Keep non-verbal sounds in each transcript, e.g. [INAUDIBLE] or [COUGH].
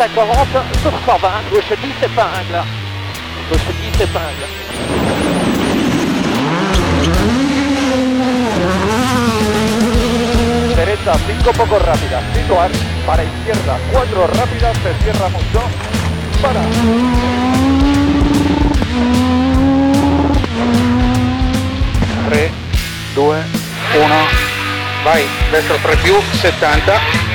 240 sur 120, gauche 10 épingle. Gauche 10 épingle. Derecha 5 poco rápida, situar, para izquierda 4 rápida, se cierra mucho, para. 3, 2, 1, vai, destro 3 più, 70.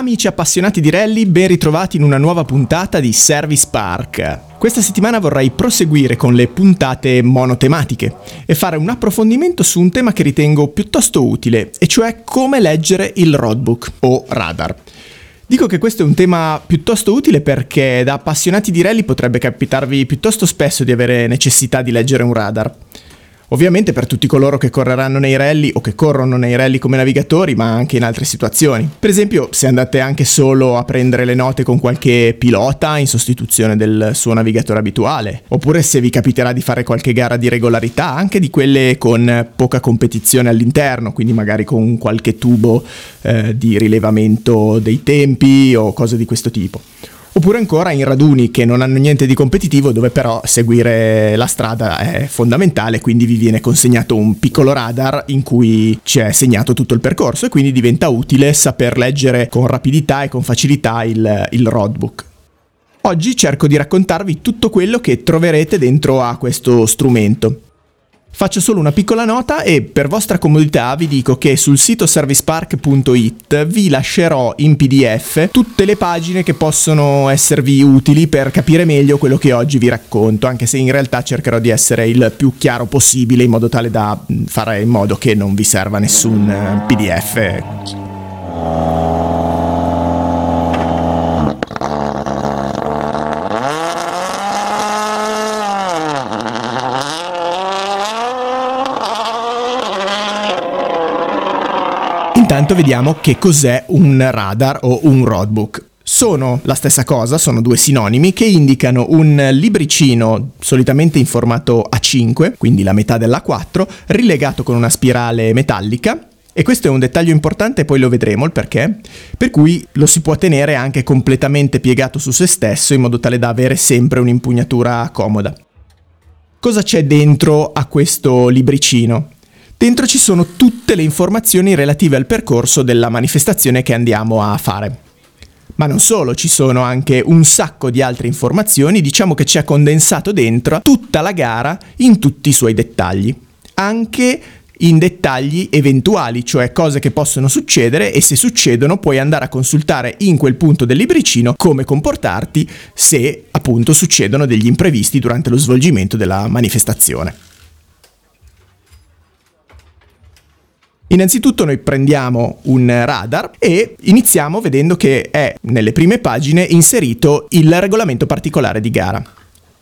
Amici appassionati di rally, ben ritrovati in una nuova puntata di Service Park. Questa settimana vorrei proseguire con le puntate monotematiche e fare un approfondimento su un tema che ritengo piuttosto utile, e cioè come leggere il roadbook o radar. Dico che questo è un tema piuttosto utile perché da appassionati di rally potrebbe capitarvi piuttosto spesso di avere necessità di leggere un radar. Ovviamente per tutti coloro che correranno nei rally o che corrono nei rally come navigatori, ma anche in altre situazioni. Per esempio, se andate anche solo a prendere le note con qualche pilota in sostituzione del suo navigatore abituale, oppure se vi capiterà di fare qualche gara di regolarità, anche di quelle con poca competizione all'interno, quindi magari con qualche tubo eh, di rilevamento dei tempi o cose di questo tipo oppure ancora in raduni che non hanno niente di competitivo dove però seguire la strada è fondamentale, quindi vi viene consegnato un piccolo radar in cui c'è segnato tutto il percorso e quindi diventa utile saper leggere con rapidità e con facilità il, il roadbook. Oggi cerco di raccontarvi tutto quello che troverete dentro a questo strumento. Faccio solo una piccola nota e per vostra comodità vi dico che sul sito servicepark.it vi lascerò in PDF tutte le pagine che possono esservi utili per capire meglio quello che oggi vi racconto, anche se in realtà cercherò di essere il più chiaro possibile in modo tale da fare in modo che non vi serva nessun eh, PDF. Intanto vediamo che cos'è un radar o un roadbook. Sono la stessa cosa, sono due sinonimi che indicano un libricino solitamente in formato A5, quindi la metà dell'A4, rilegato con una spirale metallica e questo è un dettaglio importante, poi lo vedremo il perché, per cui lo si può tenere anche completamente piegato su se stesso in modo tale da avere sempre un'impugnatura comoda. Cosa c'è dentro a questo libricino? Dentro ci sono tutte le informazioni relative al percorso della manifestazione che andiamo a fare. Ma non solo, ci sono anche un sacco di altre informazioni, diciamo che ci ha condensato dentro tutta la gara in tutti i suoi dettagli. Anche in dettagli eventuali, cioè cose che possono succedere e se succedono puoi andare a consultare in quel punto del libricino come comportarti se appunto succedono degli imprevisti durante lo svolgimento della manifestazione. Innanzitutto noi prendiamo un radar e iniziamo vedendo che è nelle prime pagine inserito il regolamento particolare di gara.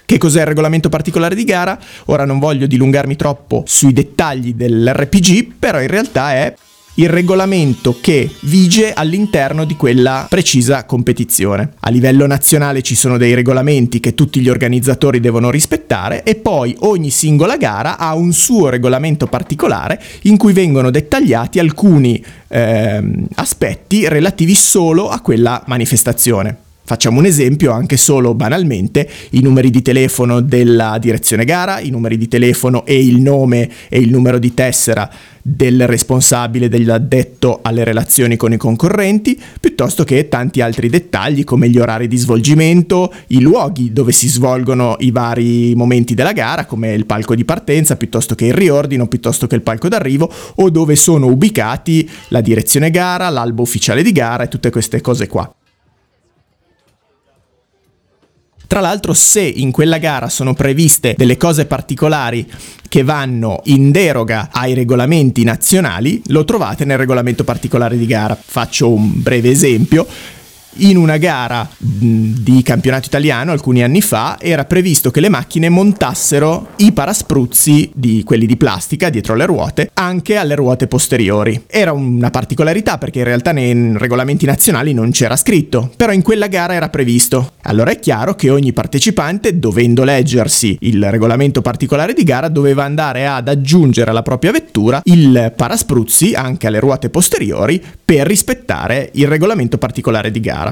Che cos'è il regolamento particolare di gara? Ora non voglio dilungarmi troppo sui dettagli dell'RPG, però in realtà è il regolamento che vige all'interno di quella precisa competizione. A livello nazionale ci sono dei regolamenti che tutti gli organizzatori devono rispettare e poi ogni singola gara ha un suo regolamento particolare in cui vengono dettagliati alcuni eh, aspetti relativi solo a quella manifestazione. Facciamo un esempio anche solo banalmente, i numeri di telefono della direzione gara, i numeri di telefono e il nome e il numero di tessera del responsabile dell'addetto alle relazioni con i concorrenti, piuttosto che tanti altri dettagli come gli orari di svolgimento, i luoghi dove si svolgono i vari momenti della gara, come il palco di partenza, piuttosto che il riordino, piuttosto che il palco d'arrivo, o dove sono ubicati la direzione gara, l'albo ufficiale di gara e tutte queste cose qua. Tra l'altro se in quella gara sono previste delle cose particolari che vanno in deroga ai regolamenti nazionali, lo trovate nel regolamento particolare di gara. Faccio un breve esempio. In una gara di campionato italiano alcuni anni fa era previsto che le macchine montassero i paraspruzzi di quelli di plastica dietro le ruote anche alle ruote posteriori. Era una particolarità perché in realtà nei regolamenti nazionali non c'era scritto, però in quella gara era previsto. Allora è chiaro che ogni partecipante, dovendo leggersi il regolamento particolare di gara, doveva andare ad aggiungere alla propria vettura il paraspruzzi anche alle ruote posteriori per rispettare il regolamento particolare di gara.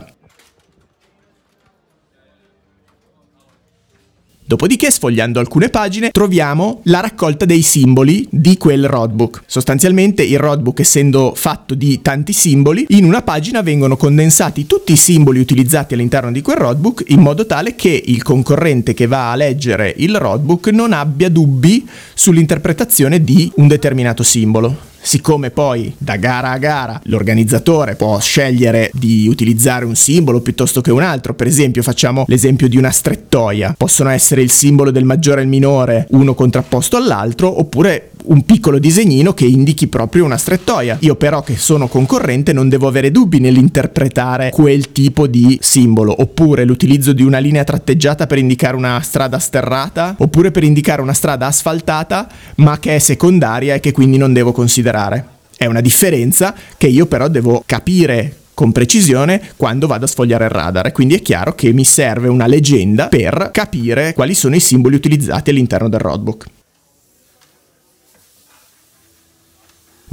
Dopodiché, sfogliando alcune pagine, troviamo la raccolta dei simboli di quel roadbook. Sostanzialmente il roadbook, essendo fatto di tanti simboli, in una pagina vengono condensati tutti i simboli utilizzati all'interno di quel roadbook in modo tale che il concorrente che va a leggere il roadbook non abbia dubbi sull'interpretazione di un determinato simbolo. Siccome poi da gara a gara l'organizzatore può scegliere di utilizzare un simbolo piuttosto che un altro, per esempio facciamo l'esempio di una strettoia, possono essere il simbolo del maggiore e il minore uno contrapposto all'altro oppure un piccolo disegnino che indichi proprio una strettoia. Io però che sono concorrente non devo avere dubbi nell'interpretare quel tipo di simbolo, oppure l'utilizzo di una linea tratteggiata per indicare una strada sterrata, oppure per indicare una strada asfaltata, ma che è secondaria e che quindi non devo considerare. È una differenza che io però devo capire con precisione quando vado a sfogliare il radar. Quindi è chiaro che mi serve una leggenda per capire quali sono i simboli utilizzati all'interno del roadbook.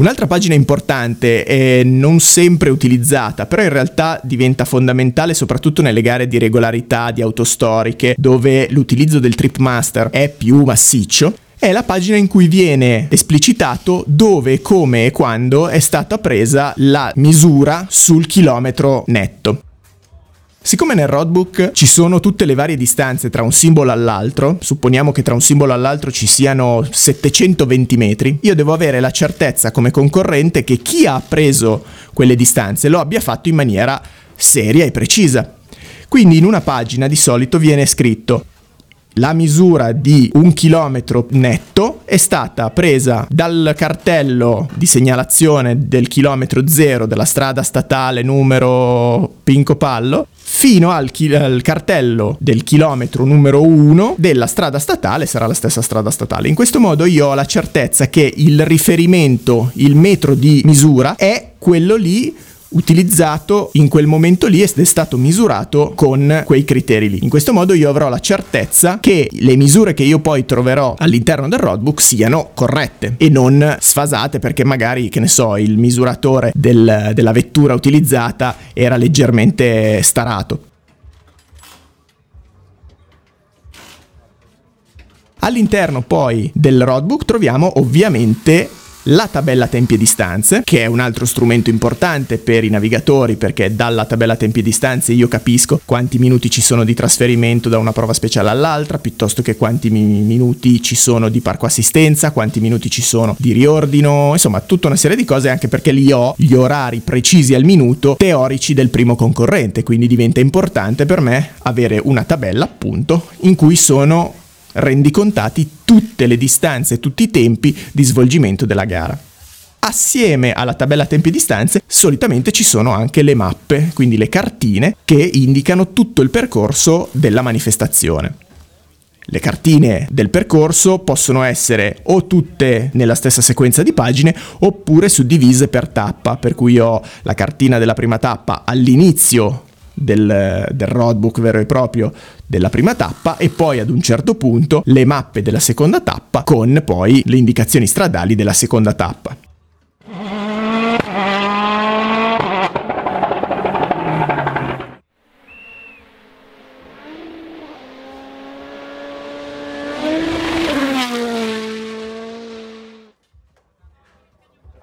Un'altra pagina importante e non sempre utilizzata, però in realtà diventa fondamentale soprattutto nelle gare di regolarità, di autostoriche, dove l'utilizzo del tripmaster è più massiccio, è la pagina in cui viene esplicitato dove, come e quando è stata presa la misura sul chilometro netto. Siccome nel roadbook ci sono tutte le varie distanze tra un simbolo all'altro, supponiamo che tra un simbolo all'altro ci siano 720 metri, io devo avere la certezza come concorrente che chi ha preso quelle distanze lo abbia fatto in maniera seria e precisa. Quindi in una pagina di solito viene scritto la misura di un chilometro netto è stata presa dal cartello di segnalazione del chilometro zero della strada statale numero Pinco Pallo fino al, chi- al, cartello del chilometro numero 1 della strada statale, sarà la stessa strada statale. In questo modo io ho la certezza che il riferimento, il metro di misura è quello lì utilizzato in quel momento lì ed è stato misurato con quei criteri lì. In questo modo io avrò la certezza che le misure che io poi troverò all'interno del roadbook siano corrette e non sfasate perché magari, che ne so, il misuratore del, della vettura utilizzata era leggermente starato. All'interno poi del roadbook troviamo ovviamente la tabella tempi e distanze, che è un altro strumento importante per i navigatori perché dalla tabella tempi e distanze io capisco quanti minuti ci sono di trasferimento da una prova speciale all'altra, piuttosto che quanti mi- minuti ci sono di parco assistenza, quanti minuti ci sono di riordino, insomma tutta una serie di cose anche perché lì ho gli orari precisi al minuto teorici del primo concorrente, quindi diventa importante per me avere una tabella appunto in cui sono rendicontati tutte le distanze e tutti i tempi di svolgimento della gara. Assieme alla tabella tempi e distanze solitamente ci sono anche le mappe, quindi le cartine che indicano tutto il percorso della manifestazione. Le cartine del percorso possono essere o tutte nella stessa sequenza di pagine oppure suddivise per tappa, per cui ho la cartina della prima tappa all'inizio del, del roadbook vero e proprio della prima tappa e poi ad un certo punto le mappe della seconda tappa con poi le indicazioni stradali della seconda tappa.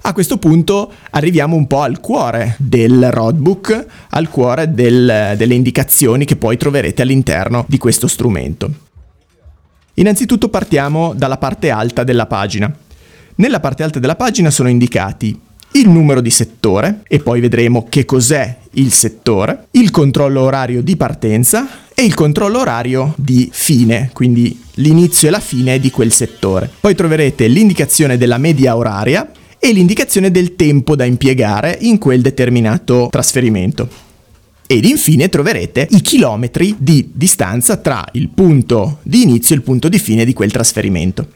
A questo punto arriviamo un po' al cuore del roadbook, al cuore del, delle indicazioni che poi troverete all'interno di questo strumento. Innanzitutto partiamo dalla parte alta della pagina. Nella parte alta della pagina sono indicati il numero di settore e poi vedremo che cos'è il settore, il controllo orario di partenza e il controllo orario di fine, quindi l'inizio e la fine di quel settore. Poi troverete l'indicazione della media oraria e l'indicazione del tempo da impiegare in quel determinato trasferimento. ed infine troverete i chilometri di distanza tra il punto di inizio e il punto di fine di quel trasferimento.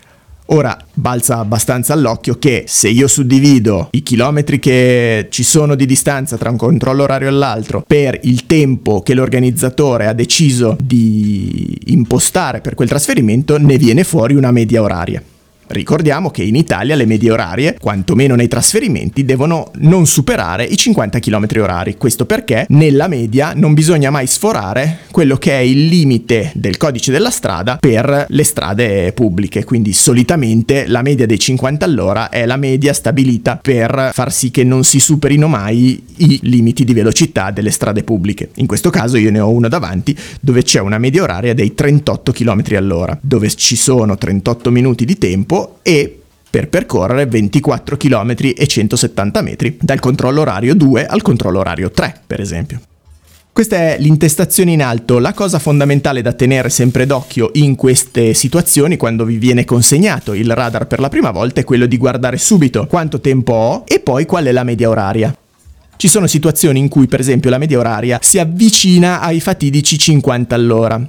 Ora balza abbastanza all'occhio che se io suddivido i chilometri che ci sono di distanza tra un controllo orario e l'altro per il tempo che l'organizzatore ha deciso di impostare per quel trasferimento, ne viene fuori una media oraria. Ricordiamo che in Italia le medie orarie, quantomeno nei trasferimenti, devono non superare i 50 km orari. Questo perché nella media non bisogna mai sforare quello che è il limite del codice della strada per le strade pubbliche. Quindi solitamente la media dei 50 all'ora è la media stabilita per far sì che non si superino mai i limiti di velocità delle strade pubbliche. In questo caso io ne ho uno davanti dove c'è una media oraria dei 38 km all'ora, dove ci sono 38 minuti di tempo tempo e per percorrere 24 km e 170 metri, dal controllo orario 2 al controllo orario 3, per esempio. Questa è l'intestazione in alto, la cosa fondamentale da tenere sempre d'occhio in queste situazioni quando vi viene consegnato il radar per la prima volta è quello di guardare subito quanto tempo ho e poi qual è la media oraria. Ci sono situazioni in cui per esempio la media oraria si avvicina ai fatidici 50 all'ora.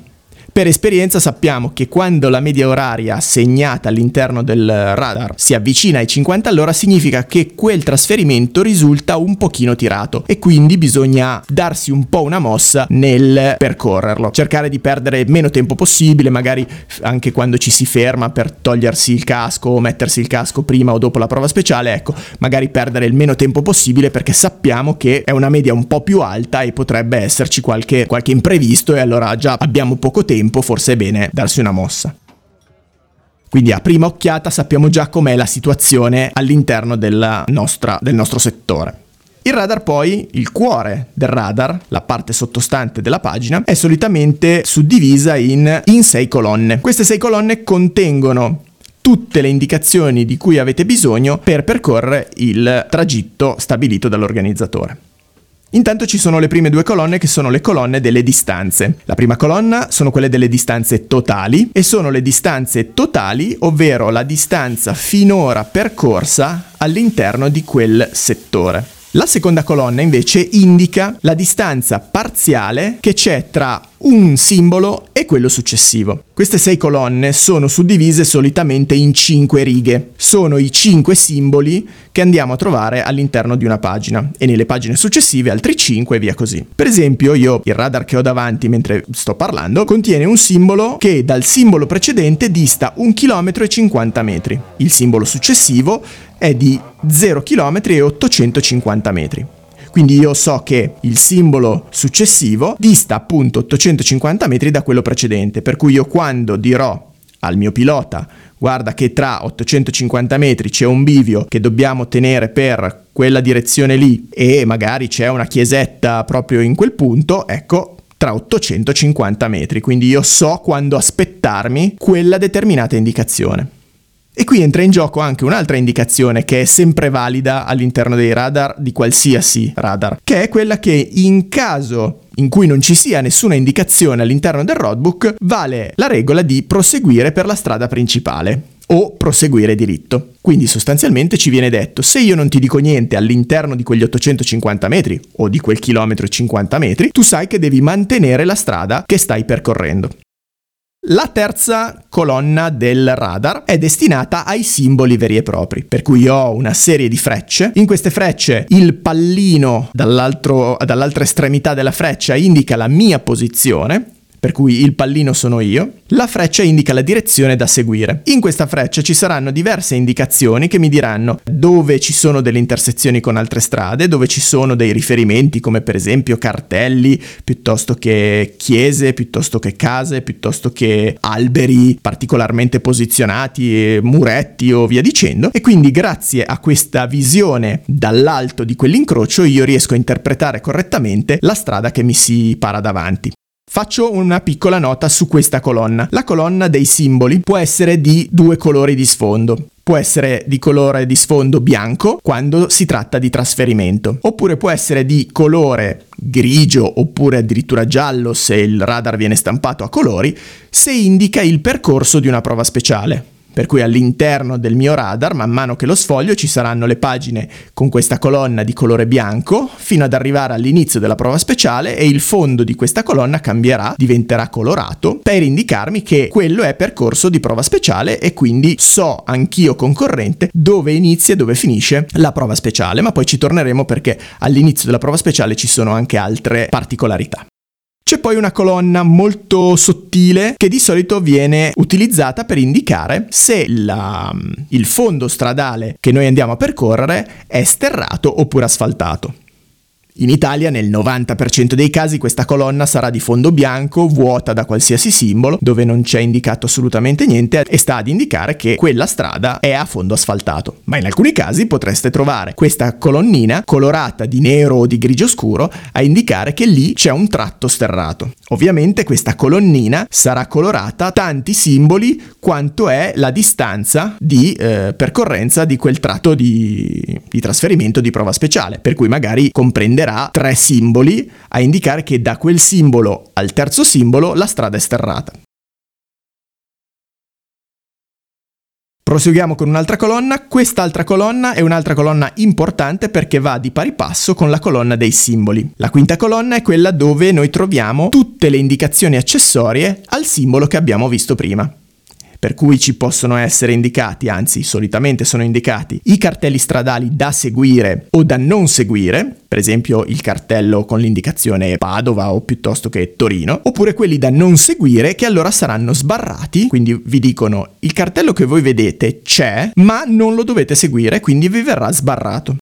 Per esperienza sappiamo che quando la media oraria segnata all'interno del radar si avvicina ai 50 all'ora significa che quel trasferimento risulta un pochino tirato e quindi bisogna darsi un po' una mossa nel percorrerlo, cercare di perdere meno tempo possibile, magari anche quando ci si ferma per togliersi il casco o mettersi il casco prima o dopo la prova speciale, ecco, magari perdere il meno tempo possibile perché sappiamo che è una media un po' più alta e potrebbe esserci qualche, qualche imprevisto e allora già abbiamo poco tempo tempo forse è bene darsi una mossa. Quindi a prima occhiata sappiamo già com'è la situazione all'interno del nostro settore. Il radar poi, il cuore del radar, la parte sottostante della pagina, è solitamente suddivisa in, in sei colonne. Queste sei colonne contengono tutte le indicazioni di cui avete bisogno per percorrere il tragitto stabilito dall'organizzatore. Intanto ci sono le prime due colonne che sono le colonne delle distanze. La prima colonna sono quelle delle distanze totali e sono le distanze totali, ovvero la distanza finora percorsa all'interno di quel settore. La seconda colonna invece indica la distanza parziale che c'è tra un simbolo e quello successivo. Queste sei colonne sono suddivise solitamente in cinque righe. Sono i cinque simboli che andiamo a trovare all'interno di una pagina e nelle pagine successive altri cinque e via così. Per esempio io il radar che ho davanti mentre sto parlando contiene un simbolo che dal simbolo precedente dista 1 km e 50 metri. Il simbolo successivo è di 0 km e 850 metri. Quindi io so che il simbolo successivo dista appunto 850 metri da quello precedente, per cui io quando dirò al mio pilota guarda che tra 850 metri c'è un bivio che dobbiamo tenere per quella direzione lì e magari c'è una chiesetta proprio in quel punto, ecco, tra 850 metri, quindi io so quando aspettarmi quella determinata indicazione. E qui entra in gioco anche un'altra indicazione che è sempre valida all'interno dei radar di qualsiasi radar, che è quella che in caso in cui non ci sia nessuna indicazione all'interno del roadbook, vale la regola di proseguire per la strada principale o proseguire diritto. Quindi sostanzialmente ci viene detto, se io non ti dico niente all'interno di quegli 850 metri o di quel chilometro e 50 metri, tu sai che devi mantenere la strada che stai percorrendo. La terza colonna del radar è destinata ai simboli veri e propri, per cui ho una serie di frecce. In queste frecce il pallino dall'altra estremità della freccia indica la mia posizione per cui il pallino sono io, la freccia indica la direzione da seguire. In questa freccia ci saranno diverse indicazioni che mi diranno dove ci sono delle intersezioni con altre strade, dove ci sono dei riferimenti come per esempio cartelli, piuttosto che chiese, piuttosto che case, piuttosto che alberi particolarmente posizionati, muretti o via dicendo. E quindi grazie a questa visione dall'alto di quell'incrocio io riesco a interpretare correttamente la strada che mi si para davanti. Faccio una piccola nota su questa colonna. La colonna dei simboli può essere di due colori di sfondo. Può essere di colore di sfondo bianco quando si tratta di trasferimento, oppure può essere di colore grigio oppure addirittura giallo se il radar viene stampato a colori, se indica il percorso di una prova speciale per cui all'interno del mio radar, man mano che lo sfoglio, ci saranno le pagine con questa colonna di colore bianco fino ad arrivare all'inizio della prova speciale e il fondo di questa colonna cambierà, diventerà colorato per indicarmi che quello è percorso di prova speciale e quindi so anch'io concorrente dove inizia e dove finisce la prova speciale, ma poi ci torneremo perché all'inizio della prova speciale ci sono anche altre particolarità. C'è poi una colonna molto sottile che di solito viene utilizzata per indicare se la, il fondo stradale che noi andiamo a percorrere è sterrato oppure asfaltato. In Italia nel 90% dei casi questa colonna sarà di fondo bianco, vuota da qualsiasi simbolo, dove non c'è indicato assolutamente niente e sta ad indicare che quella strada è a fondo asfaltato. Ma in alcuni casi potreste trovare questa colonnina colorata di nero o di grigio scuro a indicare che lì c'è un tratto sterrato. Ovviamente questa colonnina sarà colorata tanti simboli quanto è la distanza di eh, percorrenza di quel tratto di, di trasferimento di prova speciale, per cui magari comprenderà userà tre simboli a indicare che da quel simbolo al terzo simbolo la strada è sterrata. Proseguiamo con un'altra colonna, quest'altra colonna è un'altra colonna importante perché va di pari passo con la colonna dei simboli. La quinta colonna è quella dove noi troviamo tutte le indicazioni accessorie al simbolo che abbiamo visto prima per cui ci possono essere indicati, anzi solitamente sono indicati, i cartelli stradali da seguire o da non seguire, per esempio il cartello con l'indicazione Padova o piuttosto che Torino, oppure quelli da non seguire che allora saranno sbarrati, quindi vi dicono il cartello che voi vedete c'è, ma non lo dovete seguire, quindi vi verrà sbarrato.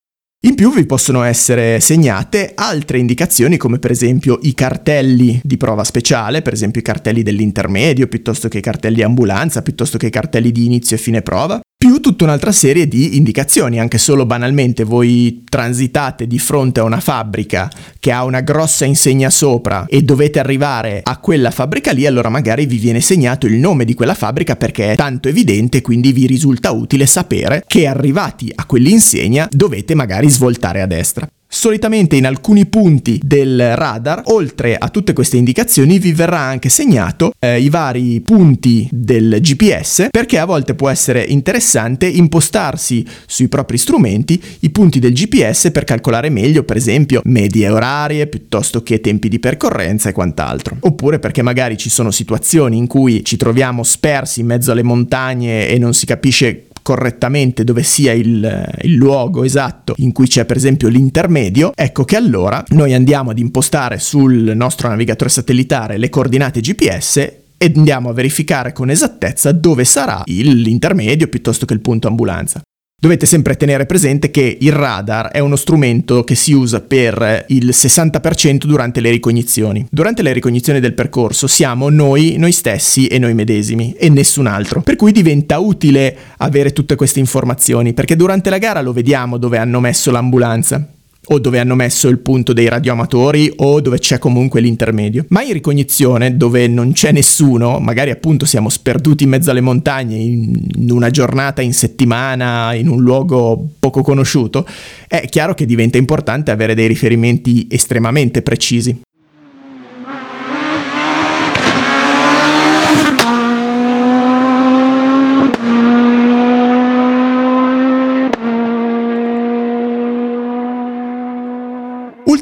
In più vi possono essere segnate altre indicazioni come per esempio i cartelli di prova speciale, per esempio i cartelli dell'intermedio, piuttosto che i cartelli ambulanza, piuttosto che i cartelli di inizio e fine prova, più tutta un'altra serie di indicazioni, anche solo banalmente voi transitate di fronte a una fabbrica che ha una grossa insegna sopra e dovete arrivare a quella fabbrica lì, allora magari vi viene segnato il nome di quella fabbrica perché è tanto evidente, quindi vi risulta utile sapere che arrivati a quell'insegna dovete magari svoltare a destra. Solitamente in alcuni punti del radar, oltre a tutte queste indicazioni, vi verrà anche segnato eh, i vari punti del GPS perché a volte può essere interessante impostarsi sui propri strumenti i punti del GPS per calcolare meglio, per esempio, medie orarie piuttosto che tempi di percorrenza e quant'altro. Oppure perché magari ci sono situazioni in cui ci troviamo spersi in mezzo alle montagne e non si capisce correttamente dove sia il, il, luogo esatto in cui c'è per esempio l'intermedio, ecco che allora noi andiamo ad impostare sul nostro navigatore satellitare le coordinate GPS e andiamo a verificare con esattezza dove sarà l'intermedio piuttosto che il punto ambulanza. Dovete sempre tenere presente che il radar è uno strumento che si usa per il 60% durante le ricognizioni. Durante le ricognizioni del percorso siamo noi, noi stessi e noi medesimi e nessun altro. Per cui diventa utile avere tutte queste informazioni perché durante la gara lo vediamo dove hanno messo l'ambulanza o dove hanno messo il punto dei radioamatori o dove c'è comunque l'intermedio. Ma in ricognizione, dove non c'è nessuno, magari appunto siamo sperduti in mezzo alle montagne in una giornata, in settimana, in un luogo poco conosciuto, è chiaro che diventa importante avere dei riferimenti estremamente precisi.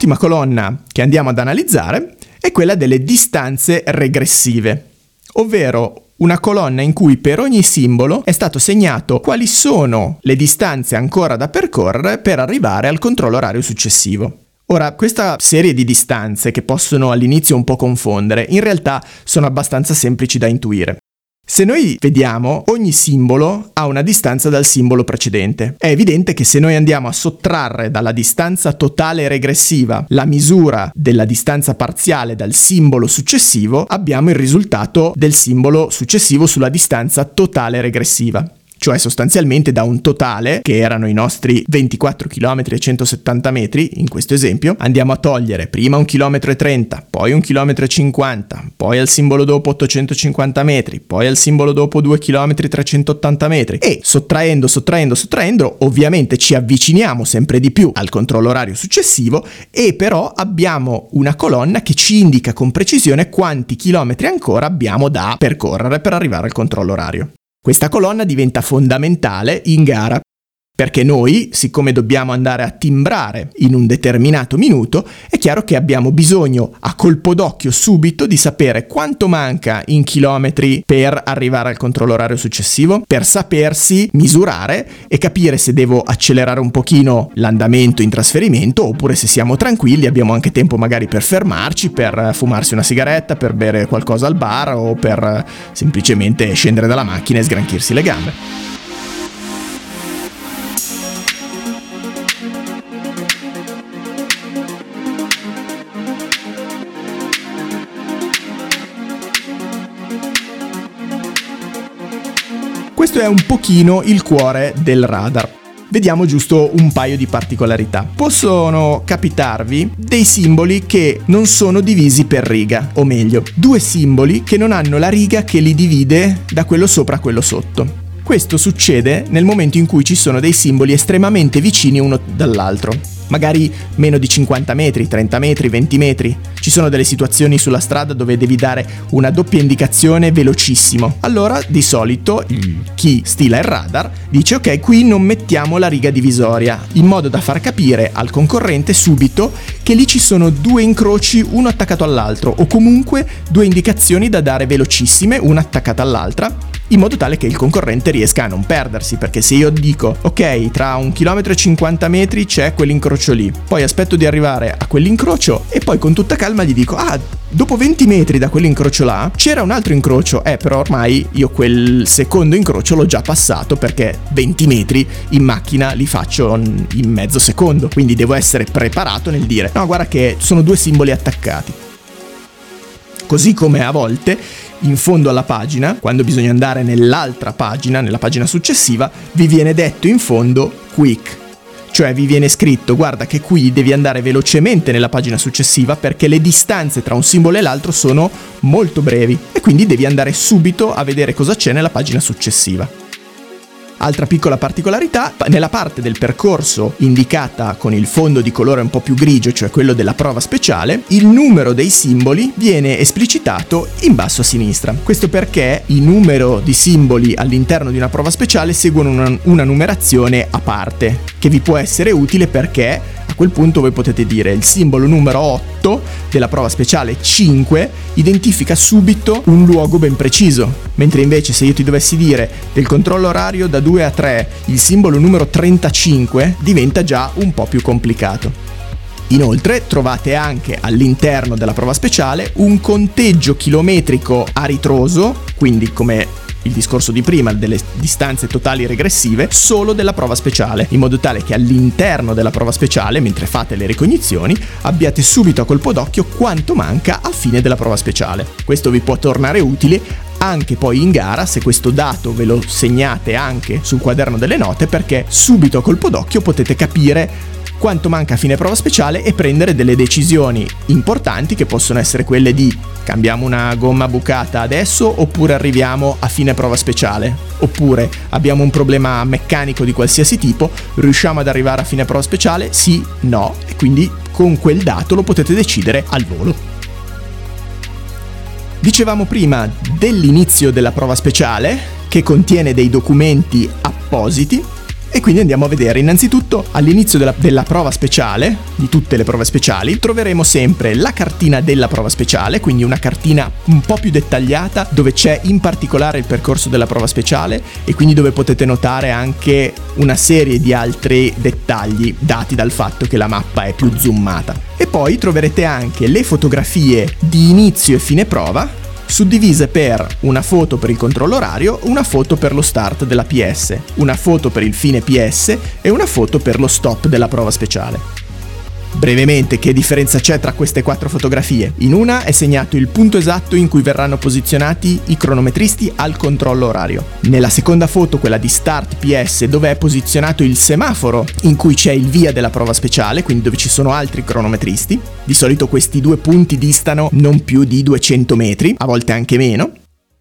L'ultima colonna che andiamo ad analizzare è quella delle distanze regressive, ovvero una colonna in cui per ogni simbolo è stato segnato quali sono le distanze ancora da percorrere per arrivare al controllo orario successivo. Ora, questa serie di distanze che possono all'inizio un po' confondere, in realtà sono abbastanza semplici da intuire. Se noi vediamo, ogni simbolo ha una distanza dal simbolo precedente. È evidente che se noi andiamo a sottrarre dalla distanza totale regressiva la misura della distanza parziale dal simbolo successivo, abbiamo il risultato del simbolo successivo sulla distanza totale regressiva cioè sostanzialmente da un totale, che erano i nostri 24 km e 170 metri, in questo esempio, andiamo a togliere prima un km 30, poi un km 50, poi al simbolo dopo 850 metri, poi al simbolo dopo 2 km e 380 metri e sottraendo, sottraendo, sottraendo, ovviamente ci avviciniamo sempre di più al controllo orario successivo e però abbiamo una colonna che ci indica con precisione quanti chilometri ancora abbiamo da percorrere per arrivare al controllo orario. Questa colonna diventa fondamentale in gara perché noi, siccome dobbiamo andare a timbrare in un determinato minuto, è chiaro che abbiamo bisogno a colpo d'occhio subito di sapere quanto manca in chilometri per arrivare al controllo orario successivo, per sapersi misurare e capire se devo accelerare un pochino l'andamento in trasferimento oppure se siamo tranquilli, abbiamo anche tempo magari per fermarci, per fumarsi una sigaretta, per bere qualcosa al bar o per semplicemente scendere dalla macchina e sgranchirsi le gambe. Questo è un pochino il cuore del radar. Vediamo giusto un paio di particolarità. Possono capitarvi dei simboli che non sono divisi per riga, o meglio, due simboli che non hanno la riga che li divide da quello sopra a quello sotto. Questo succede nel momento in cui ci sono dei simboli estremamente vicini uno dall'altro magari meno di 50 metri, 30 metri, 20 metri. Ci sono delle situazioni sulla strada dove devi dare una doppia indicazione velocissimo. Allora, di solito, chi stila il radar dice ok, qui non mettiamo la riga divisoria, in modo da far capire al concorrente subito che lì ci sono due incroci uno attaccato all'altro o comunque due indicazioni da dare velocissime, una attaccata all'altra in modo tale che il concorrente riesca a non perdersi, perché se io dico ok, tra un chilometro e 50 metri c'è quell'incrocio lì, poi aspetto di arrivare a quell'incrocio e poi con tutta calma gli dico ah, dopo 20 metri da quell'incrocio là c'era un altro incrocio, eh però ormai io quel secondo incrocio l'ho già passato perché 20 metri in macchina li faccio in mezzo secondo, quindi devo essere preparato nel dire no guarda che sono due simboli attaccati. Così come a volte in fondo alla pagina, quando bisogna andare nell'altra pagina, nella pagina successiva, vi viene detto in fondo quick. Cioè vi viene scritto guarda che qui devi andare velocemente nella pagina successiva perché le distanze tra un simbolo e l'altro sono molto brevi e quindi devi andare subito a vedere cosa c'è nella pagina successiva. Altra piccola particolarità, nella parte del percorso indicata con il fondo di colore un po' più grigio, cioè quello della prova speciale, il numero dei simboli viene esplicitato in basso a sinistra. Questo perché il numero di simboli all'interno di una prova speciale seguono una, una numerazione a parte, che vi può essere utile perché quel punto voi potete dire il simbolo numero 8 della prova speciale 5 identifica subito un luogo ben preciso, mentre invece se io ti dovessi dire del controllo orario da 2 a 3 il simbolo numero 35 diventa già un po' più complicato. Inoltre trovate anche all'interno della prova speciale un conteggio chilometrico a ritroso, quindi come il discorso di prima delle distanze totali regressive solo della prova speciale, in modo tale che all'interno della prova speciale, mentre fate le ricognizioni, abbiate subito a colpo d'occhio quanto manca a fine della prova speciale. Questo vi può tornare utile anche poi in gara se questo dato ve lo segnate anche sul quaderno delle note perché subito a colpo d'occhio potete capire quanto manca a fine prova speciale e prendere delle decisioni importanti che possono essere quelle di cambiamo una gomma bucata adesso oppure arriviamo a fine prova speciale. Oppure abbiamo un problema meccanico di qualsiasi tipo riusciamo ad arrivare a fine prova speciale? Sì no. E quindi con quel dato lo potete decidere al volo. Dicevamo prima dell'inizio della prova speciale che contiene dei documenti appositi e quindi andiamo a vedere. Innanzitutto, all'inizio della, della, prova speciale, di tutte le prove speciali, troveremo sempre la cartina della prova speciale, quindi una cartina un po' più dettagliata dove c'è in particolare il percorso della prova speciale e quindi dove potete notare anche una serie di altri dettagli dati dal fatto che la mappa è più zoomata. E poi troverete anche le fotografie di inizio e fine prova suddivise per una foto per il controllo orario, una foto per lo start della PS, una foto per il fine PS e una foto per lo stop della prova speciale. Brevemente, che differenza c'è tra queste quattro fotografie? In una è segnato il punto esatto in cui verranno posizionati i cronometristi al controllo orario. Nella seconda foto, quella di Start PS, dove è posizionato il semaforo in cui c'è il via della prova speciale, quindi dove ci sono altri cronometristi. Di solito questi due punti distano non più di 200 metri, a volte anche meno.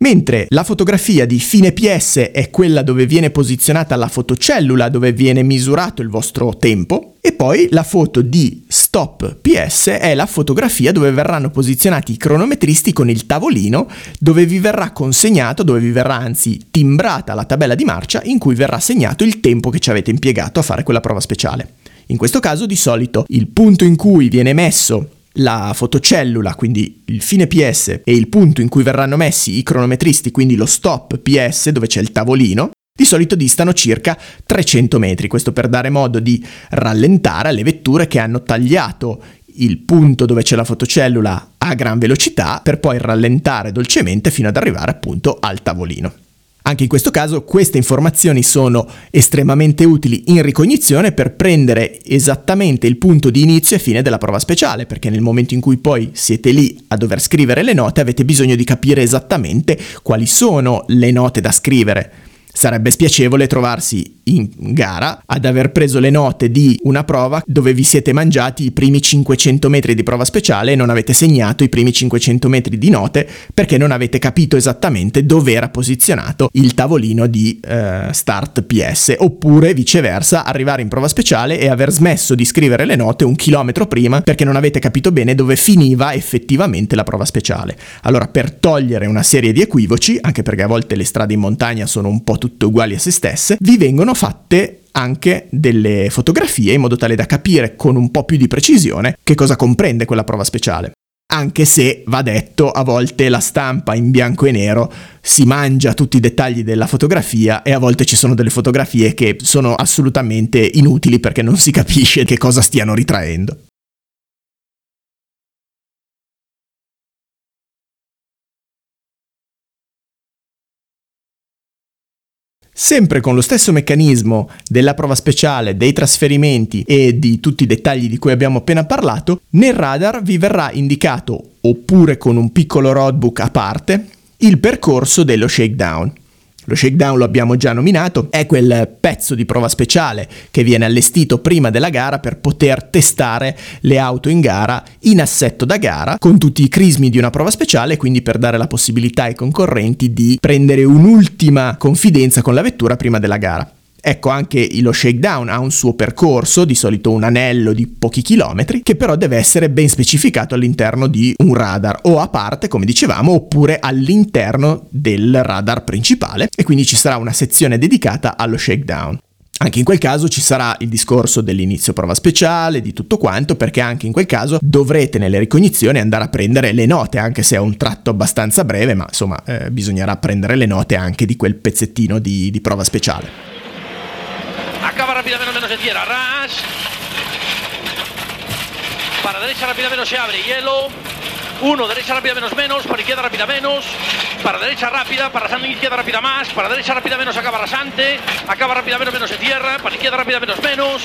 Mentre la fotografia di fine PS è quella dove viene posizionata la fotocellula, dove viene misurato il vostro tempo, E poi la foto di Stop PS è la fotografia dove verranno posizionati i cronometristi con il tavolino dove vi verrà consegnato, dove vi verrà anzi timbrata la tabella di marcia in cui verrà segnato il tempo che ci avete impiegato a fare quella prova speciale. In questo caso di solito il punto in cui viene messo la fotocellula, quindi il fine PS, e il punto in cui verranno messi i cronometristi, quindi lo stop PS dove c'è il tavolino, di solito distano circa 300 metri, questo per dare modo di rallentare alle vetture che hanno tagliato il punto dove c'è la fotocellula a gran velocità per poi rallentare dolcemente fino ad arrivare appunto al tavolino. Anche in questo caso queste informazioni sono estremamente utili in ricognizione per prendere esattamente il punto di inizio e fine della prova speciale, perché nel momento in cui poi siete lì a dover scrivere le note avete bisogno di capire esattamente quali sono le note da scrivere Sarebbe spiacevole trovarsi in gara ad aver preso le note di una prova dove vi siete mangiati i primi 500 metri di prova speciale e non avete segnato i primi 500 metri di note perché non avete capito esattamente dove era posizionato il tavolino di eh, start PS oppure viceversa arrivare in prova speciale e aver smesso di scrivere le note un chilometro prima perché non avete capito bene dove finiva effettivamente la prova speciale. Allora per togliere una serie di equivoci, anche perché a volte le strade in montagna sono un po' tutte uguali a se stesse, vi vengono fatte anche delle fotografie in modo tale da capire con un po' più di precisione che cosa comprende quella prova speciale. Anche se, va detto, a volte la stampa in bianco e nero si mangia tutti i dettagli della fotografia e a volte ci sono delle fotografie che sono assolutamente inutili perché non si capisce che cosa stiano ritraendo. Sempre con lo stesso meccanismo della prova speciale, dei trasferimenti e di tutti i dettagli di cui abbiamo appena parlato, nel radar vi verrà indicato, oppure con un piccolo roadbook a parte, il percorso dello shakedown. Lo shakedown lo abbiamo già nominato, è quel pezzo di prova speciale che viene allestito prima della gara per poter testare le auto in gara in assetto da gara con tutti i crismi di una prova speciale, quindi per dare la possibilità ai concorrenti di prendere un'ultima confidenza con la vettura prima della gara. Ecco, anche lo shakedown ha un suo percorso, di solito un anello di pochi chilometri, che però deve essere ben specificato all'interno di un radar o a parte, come dicevamo, oppure all'interno del radar principale e quindi ci sarà una sezione dedicata allo shakedown. Anche in quel caso ci sarà il discorso dell'inizio prova speciale, di tutto quanto, perché anche in quel caso dovrete nelle ricognizioni andare a prendere le note, anche se è un tratto abbastanza breve, ma insomma eh, bisognerà prendere le note anche di quel pezzettino di, di prova speciale. Acaba rápidamente menos de tierra. Rush. Para derecha rápida menos se abre. Hielo. Uno, derecha rápida menos menos, para izquierda rápida menos, para derecha rápida, para rasante izquierda rápida más, para derecha rápida menos acaba rasante, acaba rápida menos menos se para izquierda rápida menos menos,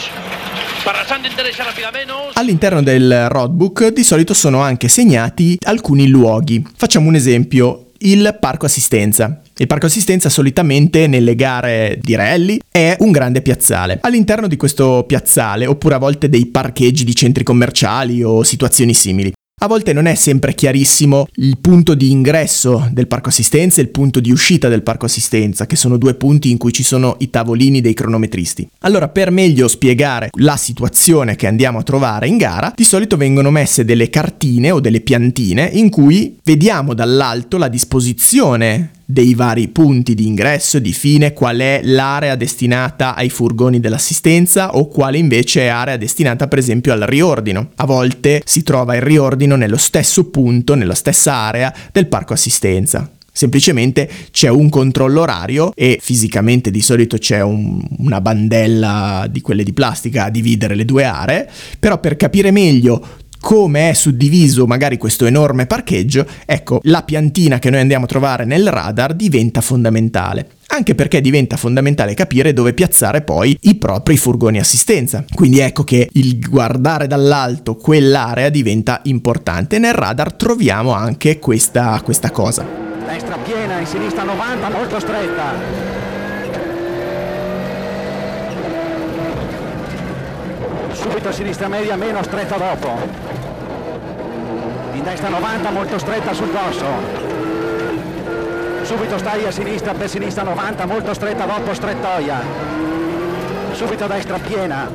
para rasante derecha rápida menos. All'interno del roadbook di solito sono anche segnati alcuni luoghi. Facciamo un esempio, il parco assistenza. Il parco assistenza solitamente nelle gare di rally è un grande piazzale. All'interno di questo piazzale, oppure a volte dei parcheggi di centri commerciali o situazioni simili, a volte non è sempre chiarissimo il punto di ingresso del parco assistenza e il punto di uscita del parco assistenza, che sono due punti in cui ci sono i tavolini dei cronometristi. Allora, per meglio spiegare la situazione che andiamo a trovare in gara, di solito vengono messe delle cartine o delle piantine in cui vediamo dall'alto la disposizione dei vari punti di ingresso, di fine, qual è l'area destinata ai furgoni dell'assistenza o quale invece è area destinata per esempio al riordino. A volte si trova il riordino nello stesso punto, nella stessa area del parco assistenza. Semplicemente c'è un controllo orario e fisicamente di solito c'è un, una bandella di quelle di plastica a dividere le due aree, però per capire meglio come è suddiviso magari questo enorme parcheggio, ecco, la piantina che noi andiamo a trovare nel radar diventa fondamentale anche perché diventa fondamentale capire dove piazzare poi i propri furgoni assistenza. Quindi ecco che il guardare dall'alto quell'area diventa importante. Nel radar troviamo anche questa, questa cosa. Destra piena, in sinistra 90, molto stretta. Subito a sinistra media, meno stretta dopo. In destra 90, molto stretta sul corso. Subito stai a sinistra, per sinistra 90, molto stretta dopo, strettoia. subito a destra piena,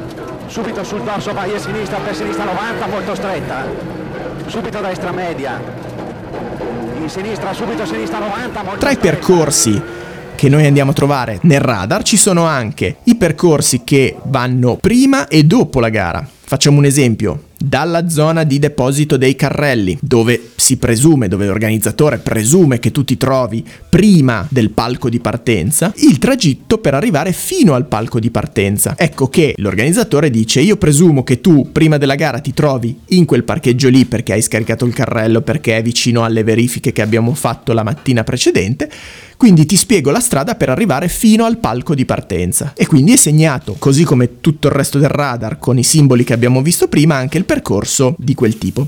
subito sul dorso vai a sinistra, per sinistra 90, molto stretta, subito a destra media, in sinistra, subito a sinistra 90, molto Tra i percorsi che noi andiamo a trovare nel radar ci sono anche i percorsi che vanno prima e dopo la gara. Facciamo un esempio. Dalla zona di deposito dei carrelli, dove si presume, dove l'organizzatore presume che tu ti trovi prima del palco di partenza, il tragitto per arrivare fino al palco di partenza. Ecco che l'organizzatore dice io presumo che tu prima della gara ti trovi in quel parcheggio lì perché hai scaricato il carrello, perché è vicino alle verifiche che abbiamo fatto la mattina precedente, quindi ti spiego la strada per arrivare fino al palco di partenza. E quindi è segnato, così come tutto il resto del radar con i simboli che abbiamo visto prima, anche il percorso di quel tipo.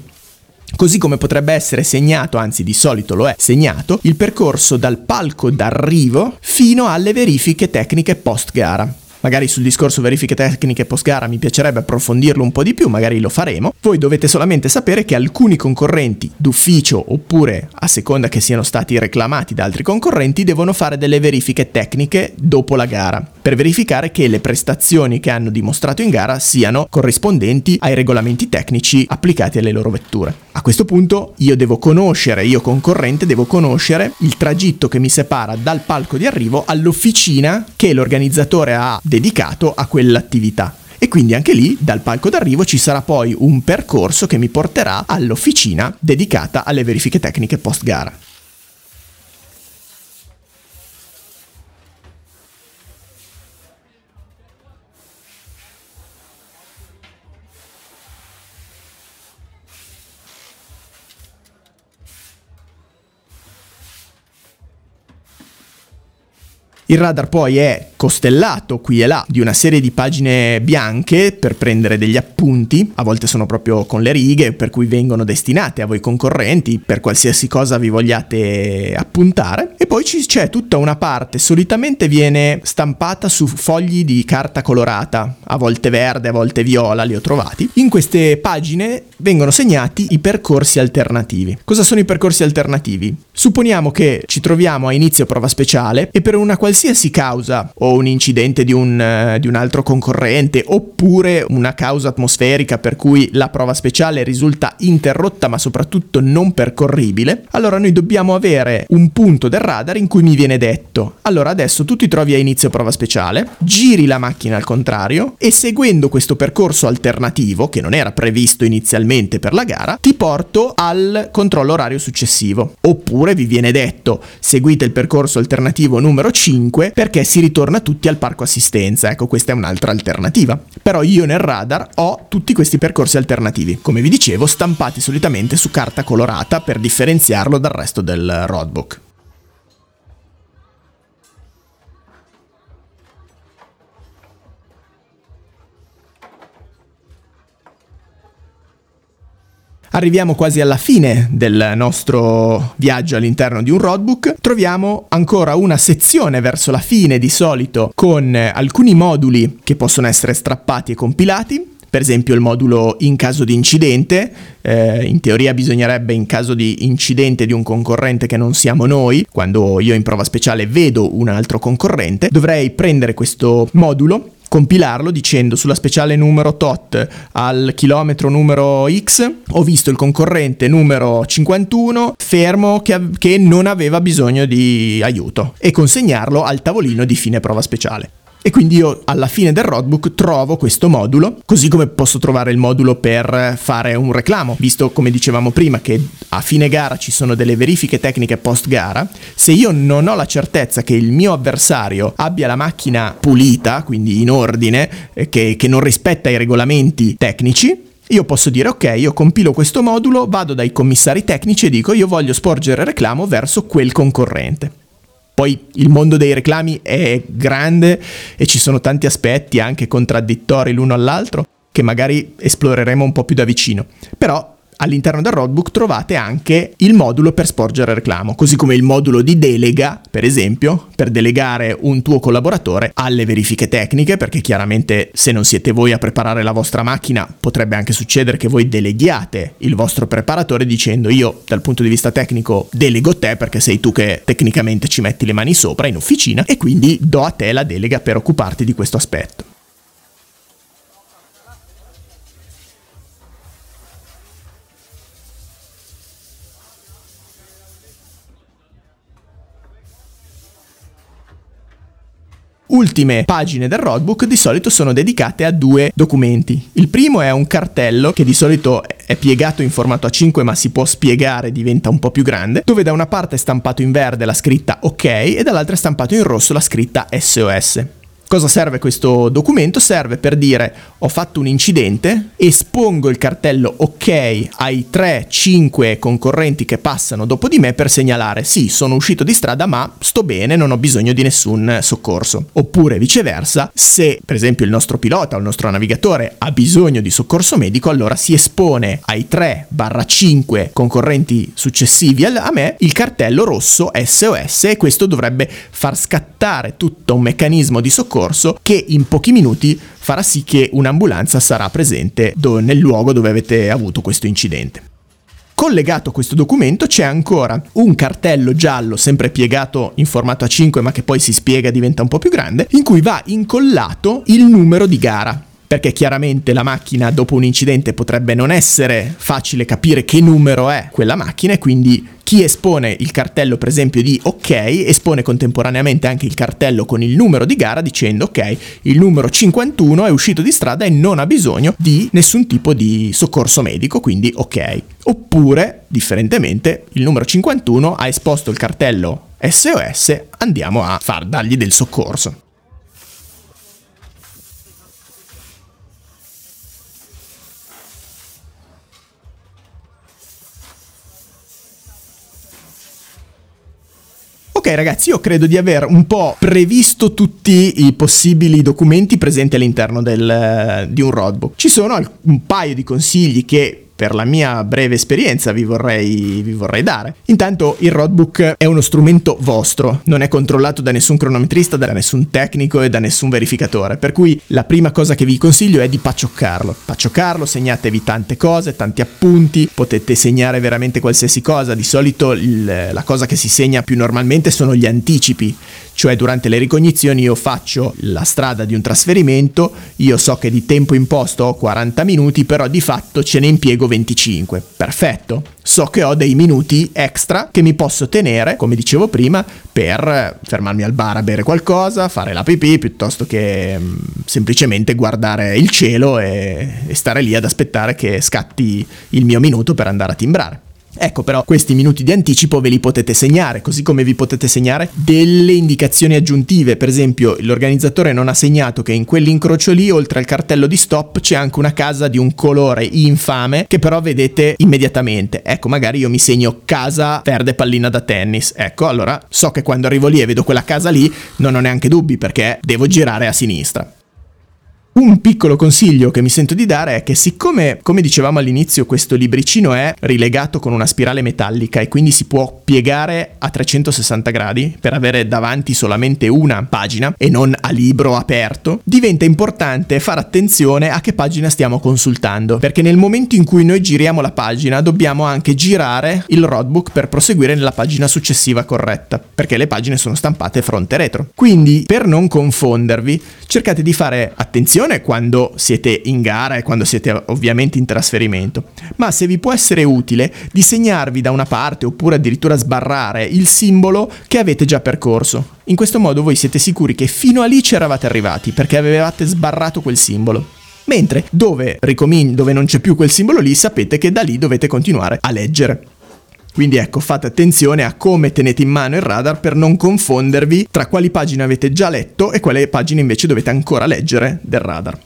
Così come potrebbe essere segnato, anzi di solito lo è segnato, il percorso dal palco d'arrivo fino alle verifiche tecniche post gara. Magari sul discorso verifiche tecniche post gara mi piacerebbe approfondirlo un po' di più, magari lo faremo. Voi dovete solamente sapere che alcuni concorrenti d'ufficio oppure a seconda che siano stati reclamati da altri concorrenti devono fare delle verifiche tecniche dopo la gara per verificare che le prestazioni che hanno dimostrato in gara siano corrispondenti ai regolamenti tecnici applicati alle loro vetture. A questo punto io devo conoscere, io concorrente devo conoscere il tragitto che mi separa dal palco di arrivo all'officina che l'organizzatore ha dedicato a quell'attività. E quindi anche lì, dal palco d'arrivo, ci sarà poi un percorso che mi porterà all'officina dedicata alle verifiche tecniche post gara. Il radar poi è costellato qui e là di una serie di pagine bianche per prendere degli appunti, a volte sono proprio con le righe, per cui vengono destinate a voi concorrenti per qualsiasi cosa vi vogliate appuntare. E poi c'è tutta una parte, solitamente viene stampata su fogli di carta colorata, a volte verde, a volte viola, li ho trovati. In queste pagine vengono segnati i percorsi alternativi. Cosa sono i percorsi alternativi? Supponiamo che ci troviamo a inizio prova speciale e per una qualsiasi causa o un incidente di un, eh, di un altro concorrente oppure una causa atmosferica per cui la prova speciale risulta interrotta ma soprattutto non percorribile, allora noi dobbiamo avere un punto del radar in cui mi viene detto allora adesso tu ti trovi a inizio prova speciale, giri la macchina al contrario e seguendo questo percorso alternativo che non era previsto inizialmente per la gara, ti porto al controllo orario successivo. Oppure vi viene detto seguite il percorso alternativo numero 5 perché si ritorna tutti al parco assistenza. Ecco, questa è un'altra alternativa. Però io nel radar ho tutti questi percorsi alternativi, come vi dicevo, stampati solitamente su carta colorata per differenziarlo dal resto del roadbook. Arriviamo quasi alla fine del nostro viaggio all'interno di un roadbook. Troviamo ancora una sezione verso la fine di solito con alcuni moduli che possono essere strappati e compilati. Per esempio il modulo in caso di incidente, eh, in teoria bisognerebbe in caso di incidente di un concorrente che non siamo noi, quando io in prova speciale vedo un altro concorrente, dovrei prendere questo modulo compilarlo dicendo sulla speciale numero tot al chilometro numero x ho visto il concorrente numero 51 fermo che, che non aveva bisogno di aiuto e consegnarlo al tavolino di fine prova speciale. E quindi io alla fine del roadbook trovo questo modulo, così come posso trovare il modulo per fare un reclamo, visto come dicevamo prima che a fine gara ci sono delle verifiche tecniche post gara, se io non ho la certezza che il mio avversario abbia la macchina pulita, quindi in ordine, eh, che, che non rispetta i regolamenti tecnici, io posso dire ok, io compilo questo modulo, vado dai commissari tecnici e dico io voglio sporgere reclamo verso quel concorrente. Poi il mondo dei reclami è grande e ci sono tanti aspetti anche contraddittori l'uno all'altro che magari esploreremo un po' più da vicino. Però all'interno del roadbook trovate anche il modulo per sporgere reclamo, così come il modulo di delega, per esempio, per delegare un tuo collaboratore alle verifiche tecniche, perché chiaramente se non siete voi a preparare la vostra macchina, potrebbe anche succedere che voi deleghiate il vostro preparatore dicendo io dal punto di vista tecnico delego te perché sei tu che tecnicamente ci metti le mani sopra in officina e quindi do a te la delega per occuparti di questo aspetto. Ultime pagine del roadbook di solito sono dedicate a due documenti. Il primo è un cartello che di solito è piegato in formato A5 ma si può spiegare, diventa un po' più grande, dove da una parte è stampato in verde la scritta OK e dall'altra è stampato in rosso la scritta SOS. Cosa serve questo documento? Serve per dire ho fatto un incidente, espongo il cartello ok ai 3-5 concorrenti che passano dopo di me per segnalare sì, sono uscito di strada ma sto bene, non ho bisogno di nessun soccorso. Oppure viceversa, se per esempio il nostro pilota o il nostro navigatore ha bisogno di soccorso medico, allora si espone ai 3-5 concorrenti successivi a me il cartello rosso SOS e questo dovrebbe far scattare tutto un meccanismo di soccorso soccorso che in pochi minuti farà sì che un'ambulanza sarà presente do- nel luogo dove avete avuto questo incidente. Collegato a questo documento c'è ancora un cartello giallo, sempre piegato in formato A5 ma che poi si spiega e diventa un po' più grande, in cui va incollato il numero di gara perché chiaramente la macchina dopo un incidente potrebbe non essere facile capire che numero è quella macchina e quindi chi espone il cartello per esempio di ok espone contemporaneamente anche il cartello con il numero di gara dicendo ok il numero 51 è uscito di strada e non ha bisogno di nessun tipo di soccorso medico quindi ok. Oppure differentemente il numero 51 ha esposto il cartello SOS andiamo a far dargli del soccorso Ok ragazzi, io credo di aver un po' previsto tutti i possibili documenti presenti all'interno del, di un roadbook. Ci sono un paio di consigli che per la mia breve esperienza vi vorrei, vi vorrei dare. Intanto il roadbook è uno strumento vostro, non è controllato da nessun cronometrista, da nessun tecnico e da nessun verificatore, per cui la prima cosa che vi consiglio è di paccioccarlo. Paccioccarlo, segnatevi tante cose, tanti appunti, potete segnare veramente qualsiasi cosa, di solito il, la cosa che si segna più normalmente sono gli anticipi, cioè durante le ricognizioni io faccio la strada di un trasferimento, io so che di tempo imposto ho 40 minuti, però di fatto ce ne impiego 25. Perfetto. So che ho dei minuti extra che mi posso tenere, come dicevo prima, per fermarmi al bar a bere qualcosa, fare la pipì, piuttosto che mm, semplicemente guardare il cielo e stare lì ad aspettare che scatti il mio minuto per andare a timbrare. Ecco però questi minuti di anticipo ve li potete segnare, così come vi potete segnare delle indicazioni aggiuntive, per esempio l'organizzatore non ha segnato che in quell'incrocio lì oltre al cartello di stop c'è anche una casa di un colore infame che però vedete immediatamente, ecco magari io mi segno casa verde pallina da tennis, ecco allora so che quando arrivo lì e vedo quella casa lì non ho neanche dubbi perché devo girare a sinistra. Un piccolo consiglio che mi sento di dare è che siccome, come dicevamo all'inizio, questo libricino è rilegato con una spirale metallica e quindi si può piegare a 360 gradi per avere davanti solamente una pagina e non a libro aperto, diventa importante fare attenzione a che pagina stiamo consultando, perché nel momento in cui noi giriamo la pagina dobbiamo anche girare il roadbook per proseguire nella pagina successiva corretta, perché le pagine sono stampate fronte e retro. Quindi, per non confondervi, cercate di fare attenzione attenzione quando siete in gara e quando siete ovviamente in trasferimento, ma se vi può essere utile disegnarvi da una parte oppure addirittura sbarrare il simbolo che avete già percorso. In questo modo voi siete sicuri che fino a lì ci eravate arrivati perché avevate sbarrato quel simbolo. Mentre dove, ricomin- dove non c'è più quel simbolo lì sapete che da lì dovete continuare a leggere. Quindi ecco, fate attenzione a come tenete in mano il radar per non confondervi tra quali pagine avete già letto e quali pagine invece dovete ancora leggere del radar.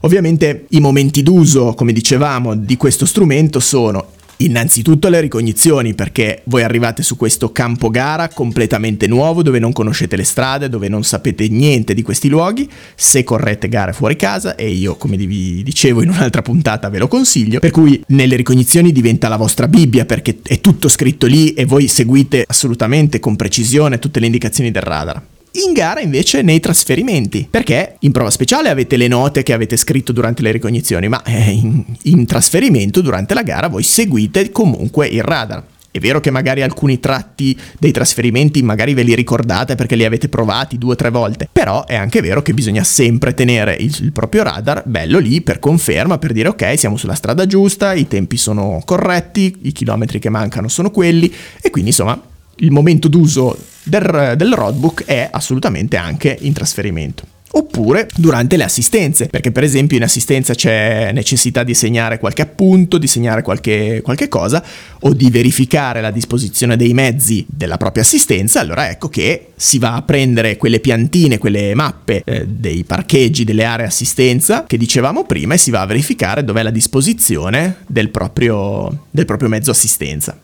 Ovviamente i momenti d'uso, come dicevamo, di questo strumento sono Innanzitutto le ricognizioni, perché voi arrivate su questo campo gara completamente nuovo dove non conoscete le strade, dove non sapete niente di questi luoghi, se correte gare fuori casa e io come vi dicevo in un'altra puntata ve lo consiglio, per cui nelle ricognizioni diventa la vostra Bibbia perché è tutto scritto lì e voi seguite assolutamente con precisione tutte le indicazioni del radar in gara invece nei trasferimenti, perché in prova speciale avete le note che avete scritto durante le ricognizioni, ma eh, in, in trasferimento durante la gara voi seguite comunque il radar. È vero che magari alcuni tratti dei trasferimenti magari ve li ricordate perché li avete provati due o tre volte, però è anche vero che bisogna sempre tenere il, il, proprio radar bello lì per conferma, per dire ok siamo sulla strada giusta, i tempi sono corretti, i chilometri che mancano sono quelli e quindi insomma il momento d'uso del, del roadbook è assolutamente anche in trasferimento oppure durante le assistenze, perché per esempio in assistenza c'è necessità di segnare qualche appunto, di segnare qualche, qualche cosa o di verificare la disposizione dei mezzi della propria assistenza, allora ecco che si va a prendere quelle piantine, quelle mappe eh, dei parcheggi, delle aree assistenza che dicevamo prima e si va a verificare dov'è la disposizione del proprio, del proprio mezzo assistenza.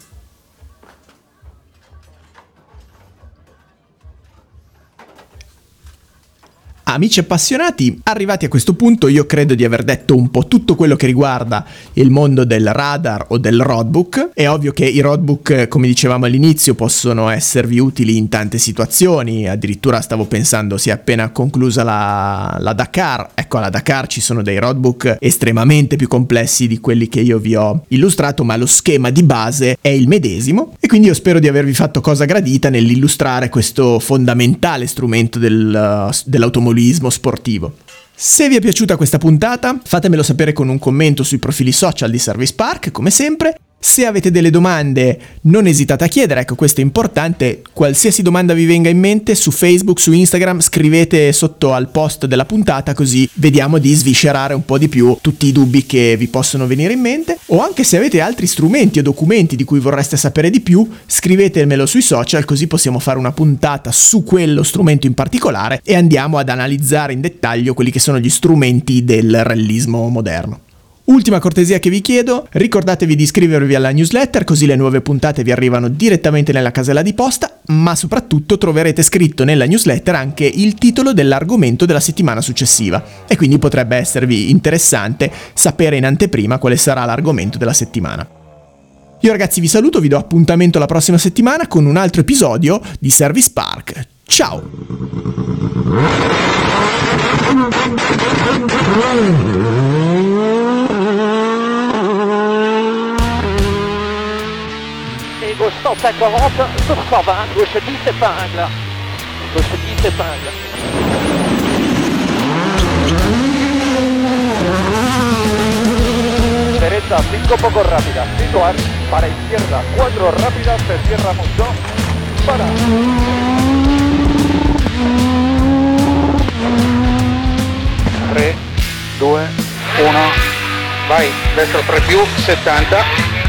Amici appassionati, arrivati a questo punto io credo di aver detto un po' tutto quello che riguarda il mondo del radar o del roadbook. È ovvio che i roadbook, come dicevamo all'inizio, possono esservi utili in tante situazioni, addirittura stavo pensando si è appena conclusa la, la Dakar, ecco alla Dakar ci sono dei roadbook estremamente più complessi di quelli che io vi ho illustrato, ma lo schema di base è il medesimo. E quindi io spero di avervi fatto cosa gradita nell'illustrare questo fondamentale strumento del, dell'automobilismo automobilismo sportivo. Se vi è piaciuta questa puntata, fatemelo sapere con un commento sui profili social di Service Park, come sempre, se avete delle domande non esitate a chiedere, ecco questo è importante, qualsiasi domanda vi venga in mente su Facebook, su Instagram scrivete sotto al post della puntata così vediamo di sviscerare un po' di più tutti i dubbi che vi possono venire in mente o anche se avete altri strumenti o documenti di cui vorreste sapere di più scrivetemelo sui social così possiamo fare una puntata su quello strumento in particolare e andiamo ad analizzare in dettaglio quelli che sono gli strumenti del realismo moderno. Ultima cortesia che vi chiedo, ricordatevi di iscrivervi alla newsletter così le nuove puntate vi arrivano direttamente nella casella di posta, ma soprattutto troverete scritto nella newsletter anche il titolo dell'argomento della settimana successiva e quindi potrebbe esservi interessante sapere in anteprima quale sarà l'argomento della settimana. Io ragazzi vi saluto, vi do appuntamento la prossima settimana con un altro episodio di Service Park. Ciao! [LAUGHS] gauche 140 sur 120, gauche 10 épingle. Gauche 10 épingle. Derecha 5 poco rápida, situar, para izquierda 4 rápida, se cierra mucho, para. Tre, due, uno, vai, destro 3 più, 70,